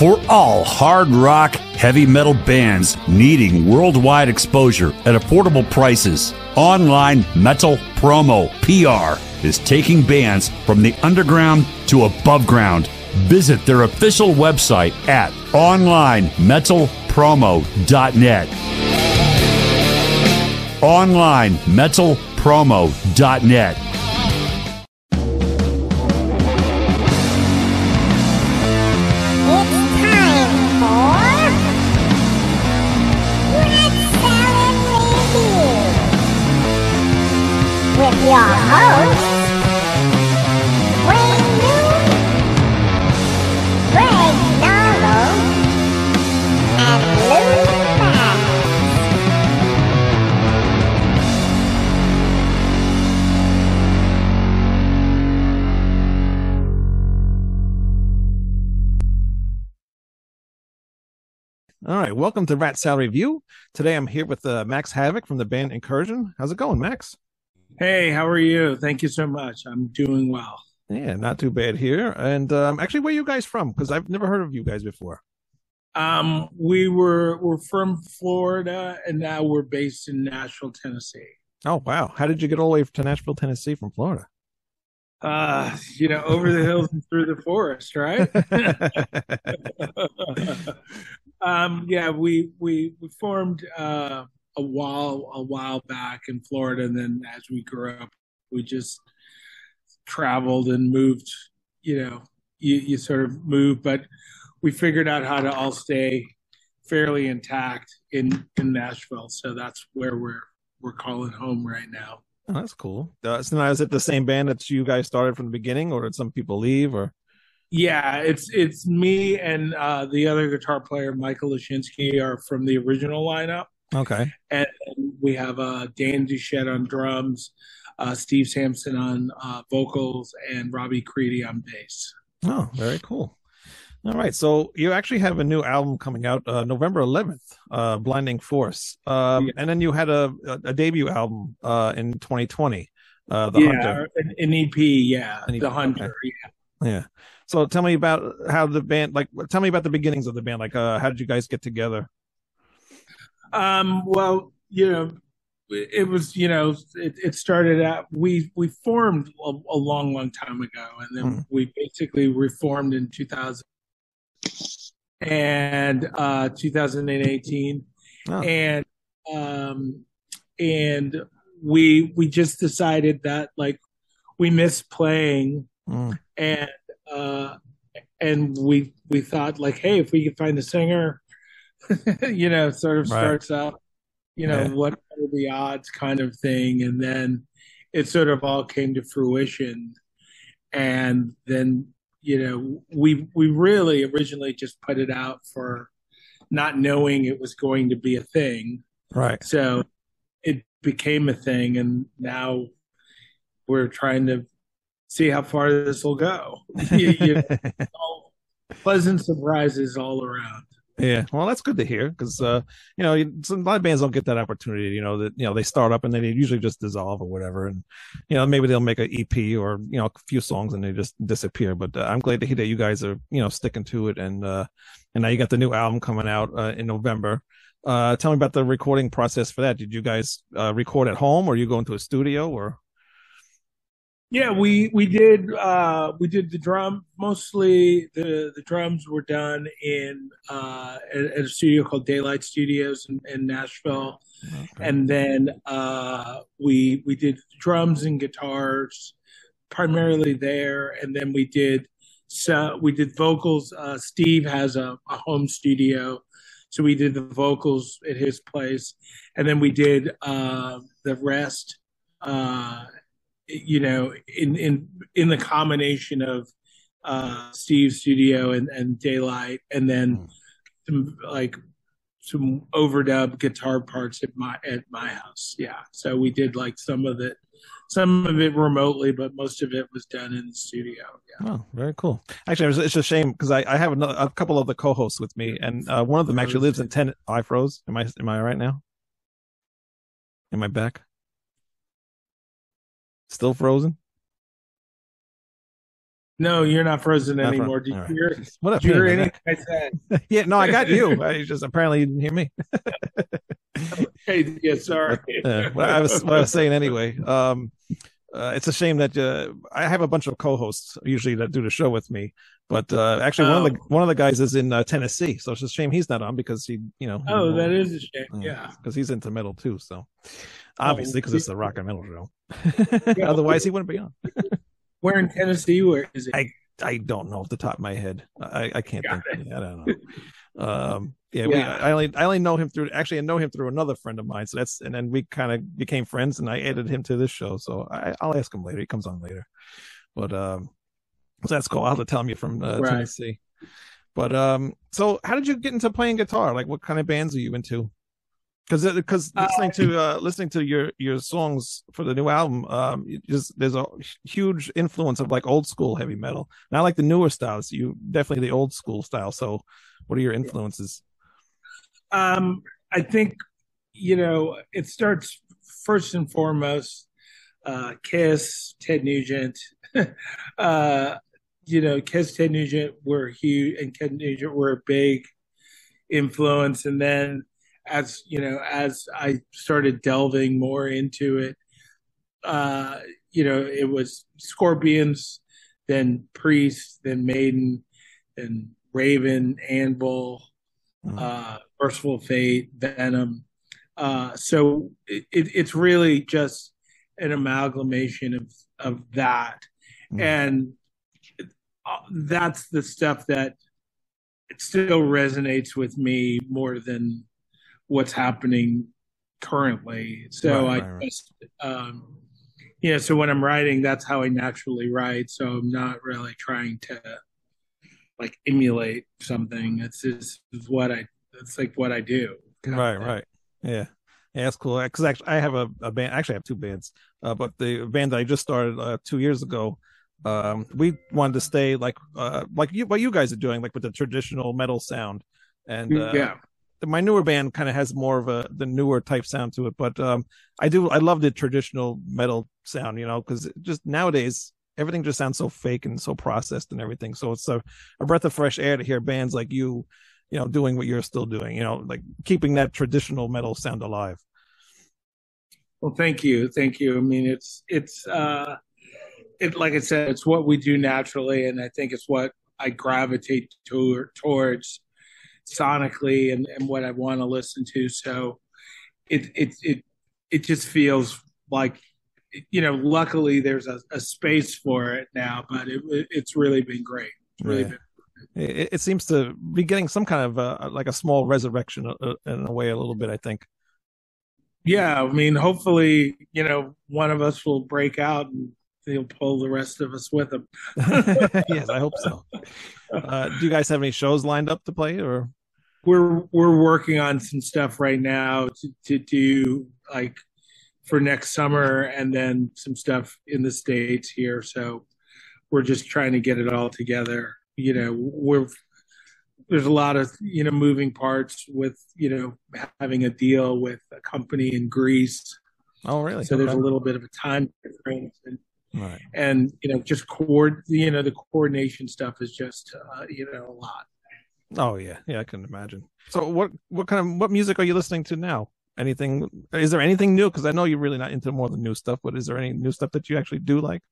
For all hard rock, heavy metal bands needing worldwide exposure at affordable prices, Online Metal Promo PR is taking bands from the underground to above ground. Visit their official website at onlinemetalpromo.net. Onlinemetalpromo.net. It's right, welcome to Rat Salad Review. Today I'm here with uh, Maxx Havick from the band Incursion. How's it going, Maxx? Hey, how are you? Thank you so much. I'm doing well. Yeah, not too bad here. And um, actually, where are you guys from? Because I've never heard of you guys before. Um, we were we're from Florida, and now we're based in Nashville, Tennessee. Oh wow! How did you get all the way to Nashville, Tennessee from Florida? Uh, you know, over the hills and through the forest, right? um, yeah, we we we formed uh, a while a while back in Florida, and then as we grew up, we just traveled and moved. You know, you you sort of move, but we figured out how to all stay fairly intact in in Nashville. So that's where we're we're calling home right now. Oh, that's cool. Uh, so now is it the same band that you guys started from the beginning, or did some people leave? Or Yeah, it's it's me and uh, the other guitar player, Michael Lashinsky, are from the original lineup, okay, and we have uh, Dan Duchette on drums, uh, Steve Sampson on uh, vocals, and Robbie Creedy on bass. oh, very cool. All right, so you actually have a new album coming out uh, November 11th, uh, "Blinding Force," um, Yeah. and then you had a, a, debut album uh, in 2020, uh, "The yeah, Hunter." An, an EP, yeah, An EP, the Hunter. okay. Yeah. Yeah. So tell me about how the band, like, tell me about the beginnings of the band. Like, uh, how did you guys get together? Um, well, you know, it was you know it, it started out we we formed a, a long long time ago and then Mhm. we basically reformed in 2000 and uh 2018 Oh. and um and we we just decided that like we miss playing Mm. and uh and we we thought like hey if we could find a singer you know sort of Right. starts out you know Yeah. what are the odds kind of thing and then it sort of all came to fruition and then you know we we really originally just put it out for not knowing it was going to be a thing Right. so it became a thing and now we're trying to see how far this will go You- you- all pleasant surprises all around yeah. Well, that's good to hear because, uh, you know, some, a lot of bands don't get that opportunity. You know that you know they start up and then they usually just dissolve or whatever, and you know maybe they'll make an EP or you know a few songs and they just disappear. But uh, I'm glad to hear that you guys are you know sticking to it, and uh, and now you got the new album coming out uh, in November. Uh, tell me about the recording process for that. Did you guys uh, record at home, or you go into a studio, or Yeah, we we did uh we did the drum. Mostly the the drums were done in uh at, at a studio called Daylight Studios in, in Nashville. And then uh we we did drums and guitars primarily there. And then we did so we did vocals. Uh Steve has a, a home studio so we did the vocals at his place. And then we did uh the rest uh you know, in in in the combination of uh, Steve's studio and and Daylight, and then some like some overdub guitar parts at my at my house. Yeah, so we did like some of it, some of it remotely, but most of it was done in the studio. Yeah. Oh, very cool. Actually, it's, a shame because I, I have another, a couple of the co-hosts with me, and uh, one of them actually lives in ten. I froze. Am I am I all right now? Am I back? Still frozen? No, you're not frozen Not anymore. Did all right. you hear, What did you hear anything I said? yeah, no, I got you. I just apparently you didn't hear me. Hey, yeah, sorry. Uh, what I was what I was saying anyway. Um, uh, it's a shame that uh, I have a bunch of co-hosts usually that do the show with me, but uh, actually one of the Oh. one of the guys is in uh, Tennessee, so it's a shame he's not on because he, you know, Oh, that is a shame. Yeah. because he's into metal too. So obviously, because he- it's a rock and metal show. Otherwise, he wouldn't be on. Where in Tennessee? Where is it? I- I don't know off the top of my head. I, I can't Got think. I don't know. Um, yeah, we, Yeah. I only I only know him through. Actually, I know him through another friend of mine. So that's and then we kind of became friends, and I added him to this show. So I, I'll ask him later. He comes on later. But um, so that's cool. I'll have to tell him you're from uh, Right. Tennessee. But um, so how did you get into playing guitar? Like, what kind of bands are you into? Because because Uh, listening to uh listening to your your songs for the new album, um, just there's a huge influence of like old school heavy metal. I like the newer styles. You definitely the old school style. So, what are your influences? Um, I think you know it starts first and foremost. Uh, Kiss, Ted Nugent. uh, you know, Kiss, Ted Nugent were huge, and Ted Nugent were a big influence. And then, as you know, as I started delving more into it, uh, you know, it was Scorpions, then Priest, then Maiden, then Raven, Anvil, uh, Mercyful Fate, Venom. Uh, so it, it, it's really just an amalgamation of of that, Mm. and uh, that's the stuff that it still resonates with me more than what's happening currently. So Right, I right, just, um, yeah. So when I'm writing, that's how I naturally write. So I'm not really trying to like emulate something. It's just what I. It's like what I do. Right, right. Yeah. Yeah, that's cool. Because actually, I have a, a band. Actually, I have two bands. Uh, but the band that I just started uh, two years ago, um, we wanted to stay like uh, like you what you guys are doing, like with the traditional metal sound. And uh, yeah. My newer band kind of has more of a the newer type sound to it. But um, I do I love the traditional metal sound, you know, because just nowadays everything just sounds so fake and so processed and everything. So it's a, a breath of fresh air to hear bands like you, you know, doing what you're still doing, you know, like keeping that traditional metal sound alive. Well, thank you, thank you. I mean, it's it's uh, it like I said, it's what we do naturally, and I think it's what I gravitate to, towards sonically, and, and what I want to listen to. So, it it it it just feels like, you know, luckily there's a, a space for it now, but it, it's really been great. It's really Yeah. been It, it seems to be getting some kind of uh, like a small resurrection uh, in a way, a little bit. I think. yeah. I mean, hopefully, you know, one of us will break out and he'll pull the rest of us with him. yes, I hope so. Uh, do you guys have any shows lined up to play, or we're we're working on some stuff right now to, to do like for next summer and then some stuff in the states here. So we're just trying to get it all together. You know we're there's a lot of you know moving parts with you know having a deal with a company in Greece. Oh, really? so there's a little bit of a time difference and Right. and you know just cord you know the coordination stuff is just uh, you know a lot Oh yeah, yeah, I can imagine. So what what kind of what music are you listening to now? Anything? Is there anything new? Because I know you're really not into more of the new stuff, but is there any new stuff that you actually do like?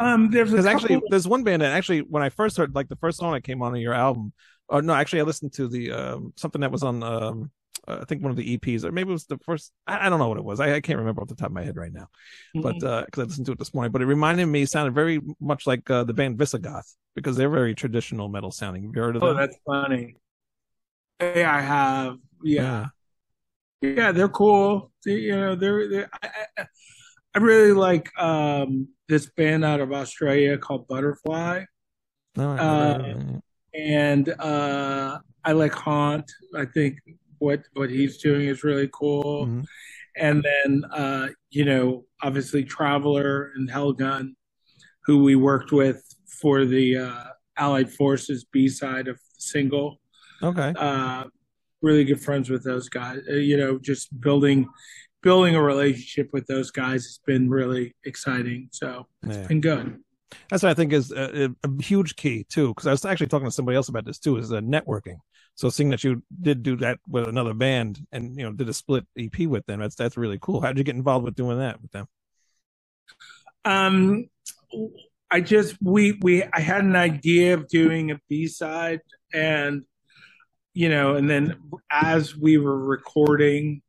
um there's a couple actually, there's one band that actually, when I first heard like the first song that came on your album, or no, actually, I listened to the um, something that was on um, I think one of the EPs, or maybe it was the first. I, I don't know what it was. I, I can't remember off the top of my head right now. but Mm-hmm. because I listened to it this morning. But it reminded me, sounded very much like uh, the band Visigoth because they're very traditional metal sounding. Have you heard of Oh, them? that's funny. Yeah, I have. Yeah, yeah, they're cool. They, you know, they're. they're I, I, I really like um, this band out of Australia called Butterfly, No, I- Uh, and uh, I like Haunt. I think what what he's doing is really cool. Mhm. And then uh, you know, obviously Traveler and Hellgun, who we worked with for the uh, Allied Forces B side of the single. Okay. Uh, really good friends with those guys. Uh, you know, just building building a relationship with those guys has been really exciting. So it's Yeah. been good. That's what I think is a, a huge key too. Because I was actually talking to somebody else about this too. Is uh, networking. So seeing that you did do that with another band and you know did a split EP with them, that's that's really cool. How did you get involved with doing that with them? Um, I just we we I had an idea of doing a B side, and you know, and then as we were recording,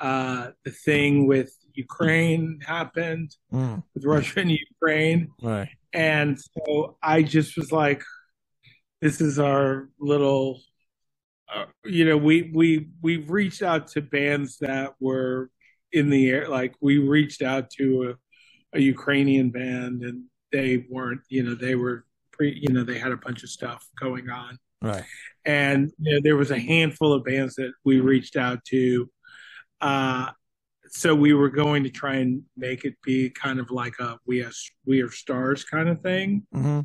uh, the thing with Ukraine happened Mm, with Russia and Ukraine, right. and so I just was like, this is our little. Uh, you know, we we we reached out to bands that were in the air. Like we reached out to a, a Ukrainian band, and they weren't. You know, they were pre. You know, they had a bunch of stuff going on, Right. and you know, there was a handful of bands that we reached out to. Uh, so we were going to try and make it be kind of like a we are we are stars kind of thing hmm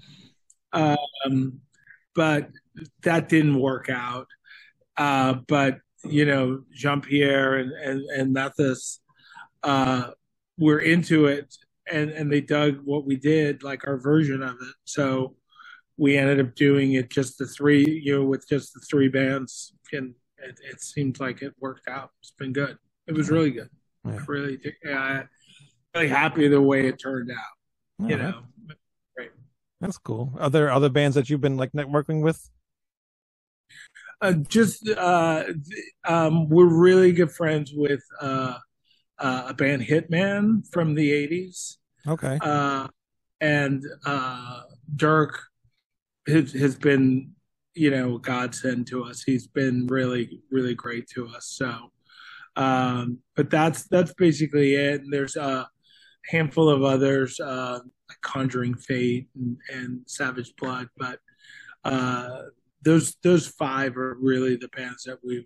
um, but that didn't work out. Uh, but you know, Jean Pierre and and and Mathis uh, were into it, and and they dug what we did, like our version of it. So we ended up doing it just the three, you know, with just the three bands, and it, it seemed like it worked out. It's been good. It was really good. Yeah. Really, yeah, really happy the way it turned out. You Yeah, know. that's cool. Are there other bands that you've been like networking with? Uh, just uh, th- um, we're really good friends with uh, uh, a band Hittman from the '80s, Okay. uh, and uh, Dirk has, has been, you know, a godsend to us. He's been really, really great to us. So, um, but that's that's basically it. And there's a handful of others, uh, like Conjuring Fate and, and Savage Blood, but uh, those those five are really the bands that we've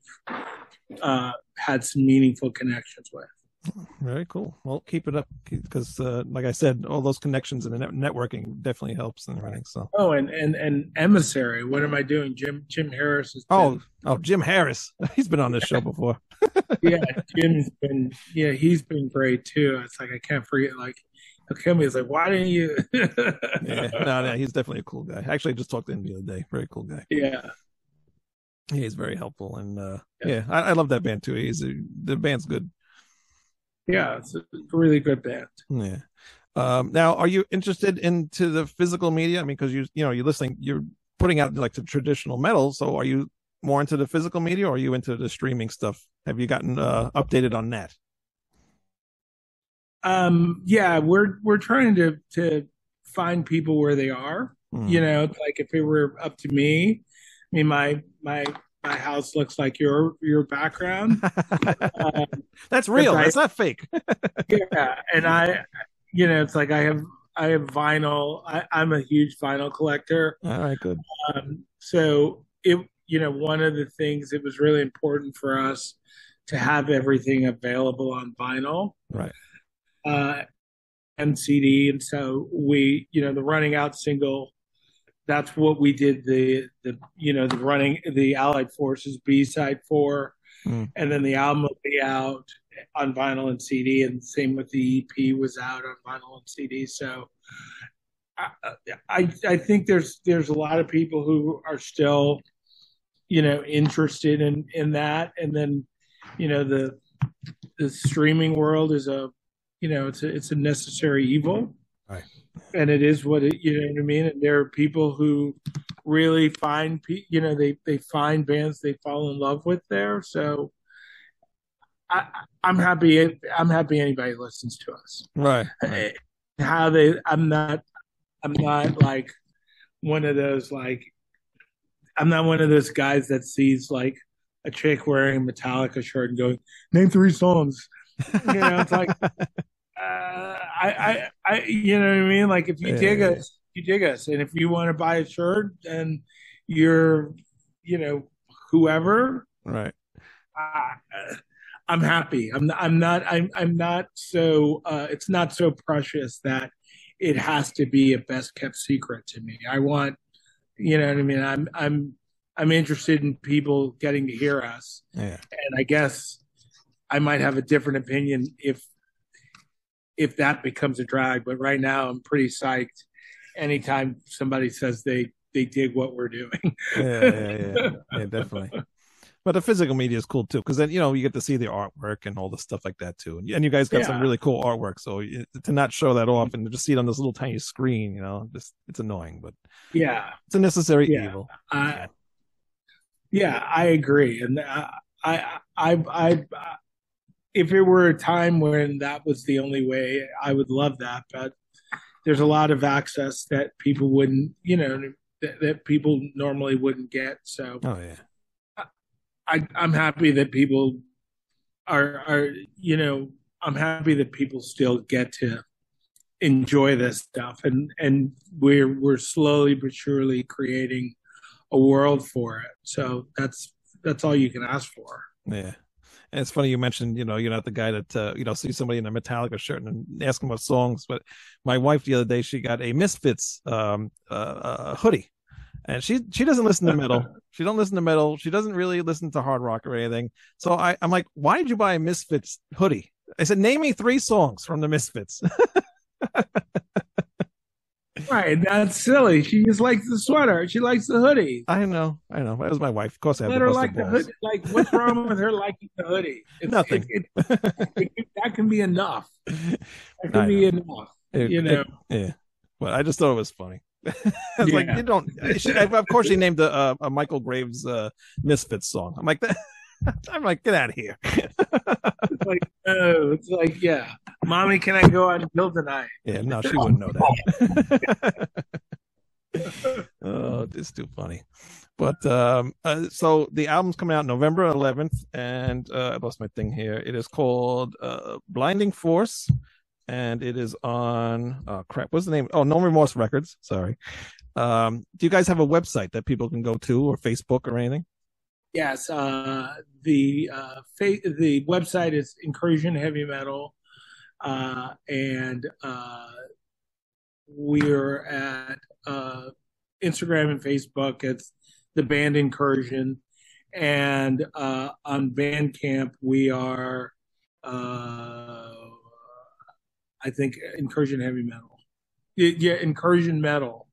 uh, had some meaningful connections with. Very cool. Well, keep it up because, uh, like I said, all those connections and the networking definitely helps and everything. So. Oh, and and and emissary. What am I doing? Jim Jim Harris is. Oh, oh, Jim Harris. He's been on this show before. yeah, Jim's been yeah, he's been great too. It's like I can't forget. Like, he'll kill me. It's like, why didn't you? Yeah, no, no, he's definitely a cool guy. Actually, I just talked to him the other day. Very cool guy. yeah. Yeah, he's very helpful, and uh, Yeah. yeah, I, I love that band too. He's a, the band's good. Yeah, it's a really good band. Yeah. Um, now, are you interested into the physical media? I mean, because you you know you're listening, you're putting out like the traditional metal. So, are you more into the physical media, or are you into the streaming stuff? Have you gotten uh, updated on that? Um, yeah, we're we're trying to to find people where they are. Hmm. You know, like if it were up to me, I mean, my my my house looks like your your background. um, That's real. I- not fake. yeah, and I, you know, it's like I have I have vinyl. I, I'm a huge vinyl collector. All right, good. Um, so it, you know, one of the things it was really important for us to have everything available on vinyl, Right. uh, and CD. And so we, you know, the running out single, that's what we did the the you know the running the Allied Forces B side for, Mm. and then the album will be out on vinyl and CD, and same with the EP was out on vinyl and CD. So. I, I I think there's there's a lot of people who are still, you know, interested in in that, and then, you know, the the streaming world is a, you know, it's a it's a necessary evil, Right. And it is what it, you know what I mean. And there are people who really find, pe- you know, they they find bands they fall in love with there. So. I, I'm happy. I'm happy anybody listens to us Right. right. how they i'm not i'm not like one of those like i'm not one of those guys that sees like a chick wearing a metallica shirt and going name three songs you know it's like uh, I, I, I, you know what I mean? Like if you Yeah, dig yeah, us, you dig us, and if you want to buy a shirt, and you're, you know, whoever, Right. uh, I'm happy. I'm, I'm not, I'm, I'm not so. Uh, it's not so precious that it has to be a best kept secret to me. I want, you know what I mean? I'm, I'm, I'm interested in people getting to hear us Yeah. and I guess I might have a different opinion if if that becomes a drag. But right now, I'm pretty psyched. Anytime somebody says they they dig what we're doing, Yeah. Yeah. Yeah. yeah definitely. But the physical media is cool too, because then you know you get to see the artwork and all the stuff like that too, and, and you guys got some really cool artwork. So to not show that off and to just see it on this little tiny screen, you know, just it's annoying, but yeah, it's a necessary Yeah. evil. I yeah, I agree, and uh, I I I, I if it were a time when that was the only way, I would love that. But there's a lot of access that people wouldn't, you know, that, that people normally wouldn't get. So Oh yeah. I, I'm happy that people are are you know I'm happy that people still get to enjoy this stuff and and we're we're slowly but surely creating a world for it. So that's that's all you can ask for. Yeah. And it's funny you mentioned, you know, you're not the guy that uh, you know see somebody in a Metallica shirt and ask them about songs. But my wife the other day she got a Misfits um, uh, uh, hoodie, and she she doesn't listen to metal. She don't listen to metal. She doesn't really listen to hard rock or anything. So I I'm like, why did you buy a Misfits hoodie? I said, name me three songs from the Misfits. Right, that's silly. She just likes the sweater. She likes the hoodie. I know, I know. That was my wife. Of course, I have Let her like the hoodie. Like, what's wrong with her liking the hoodie? It's, Nothing. It, it, it, that can be enough. That can be enough. You know. yeah. But I just thought it was funny. I was like, you don't. She, of course, she named a, a, a Michael Graves uh, Misfits song. I'm like, that, I'm like, get out of here. It's like, oh, it's like, yeah, mommy, can I go on pill tonight? yeah, no, she wouldn't know that. oh, it's too funny. But um, uh, so the album's coming out November 11th, and uh, I lost my thing here. It is called uh, Blinding Force, and it is on. Oh crap! What's the name? Oh, No Remorse Records. Sorry. Um, do you guys have a website that people can go to, or Facebook, or anything? Yes, uh, the uh, fa- the website is Incursion Heavy Metal, uh, and uh, we're at uh, Instagram and Facebook. It's the band Incursion, and uh, on Bandcamp we are, uh, I think, Incursion Heavy Metal. Yeah, yeah, Incursion Metal.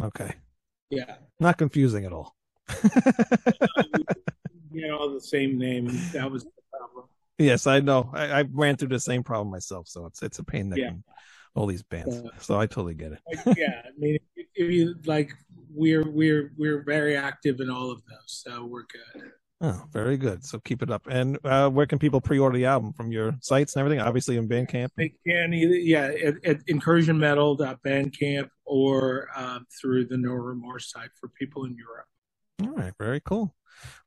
Okay, Yeah, not confusing at all. know, all the same name. That was the problem. yes, I know. I, I ran through the same problem myself, so it's it's a pain that Yeah. can, all these bands. Yeah. So I totally get it. Yeah, I mean, if, if you like, we're we're we're very active in all of those, so we're good. Oh, very good. So keep it up. And uh, where can people pre-order the album from your sites and everything? Obviously in Bandcamp. They can either, yeah, at, at incursionmetal.bandcamp or um, through the No Remorse site for people in Europe. All right, very cool.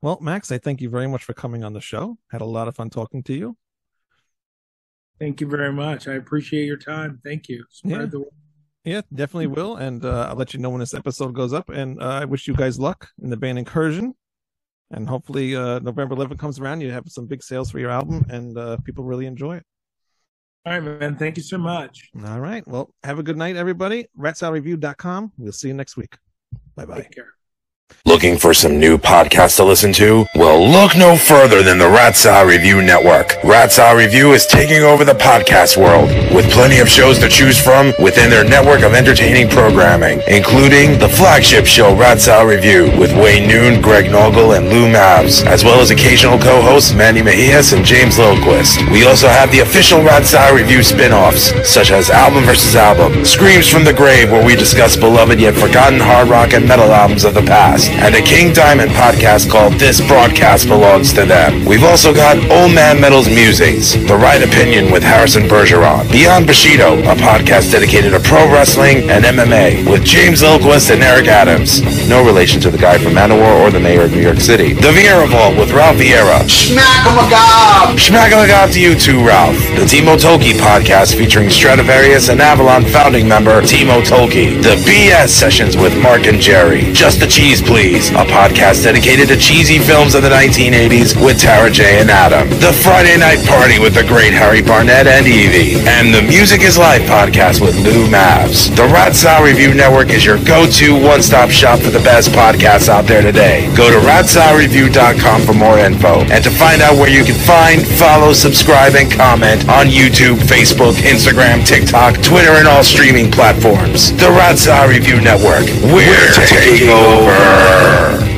Well, Maxx, I thank you very much for coming on the show. Had a lot of fun talking to you. Thank you very much. I appreciate your time. Thank you. Spread Yeah. the word. Yeah, definitely will. And uh, I'll let you know when this episode goes up. And uh, I wish you guys luck in the band Incursion. And hopefully, uh, November 11th comes around. You have some big sales for your album, and uh, people really enjoy it. All right, man. Thank you so much. All right. Well, have a good night, everybody. RatSaladReview.com. We'll see you next week. Bye bye. Take care. Looking for some new podcasts to listen to? Well, look no further than the Rat Salad Review Network. Rat Salad Review is taking over the podcast world with plenty of shows to choose from within their network of entertaining programming, including the flagship show Rat Salad Review with Wayne Noon, Greg Noggle, and Lou Mavs, as well as occasional co-hosts Mandy Mejias and James Lilquist. We also have the official Rat Salad Review spin-offs, such as Album vs. Album, Screams from the Grave, where we discuss beloved yet forgotten hard rock and metal albums of the past, podcast and a King Diamond podcast called This Broadcast Belongs to Them. We've also got Old Man Metal's Musings, The Right Opinion with Harrison Bergeron, Beyond Bushido, a podcast dedicated to pro wrestling and MMA with James Lilquist and Eric Adams. No relation to the guy from Manowar or the mayor of New York City. The Vieira Vault with Ralph Vieira. Schmack-a-magob! Schmackalagob to you too, Ralph. The Timo Tolkki podcast featuring Stratovarius and Avalon founding member Timo Tolkki. The BS sessions with Mark and Jerry. Just the Cheese Please, a podcast dedicated to cheesy films of the 1980s with Tara J and Adam. The Friday Night Party with the great Harry Barnett and Evie. And the Music is Life podcast with Lou Mavs. The Rat Review Network is your go-to one-stop shop for the best podcasts out there today. Go to ratsaladreview.com for more info and to find out where you can find, follow, subscribe, and comment on YouTube, Facebook, Instagram, TikTok, Twitter, and all streaming platforms. The Rat Review Network. We're, taking over. Yeah.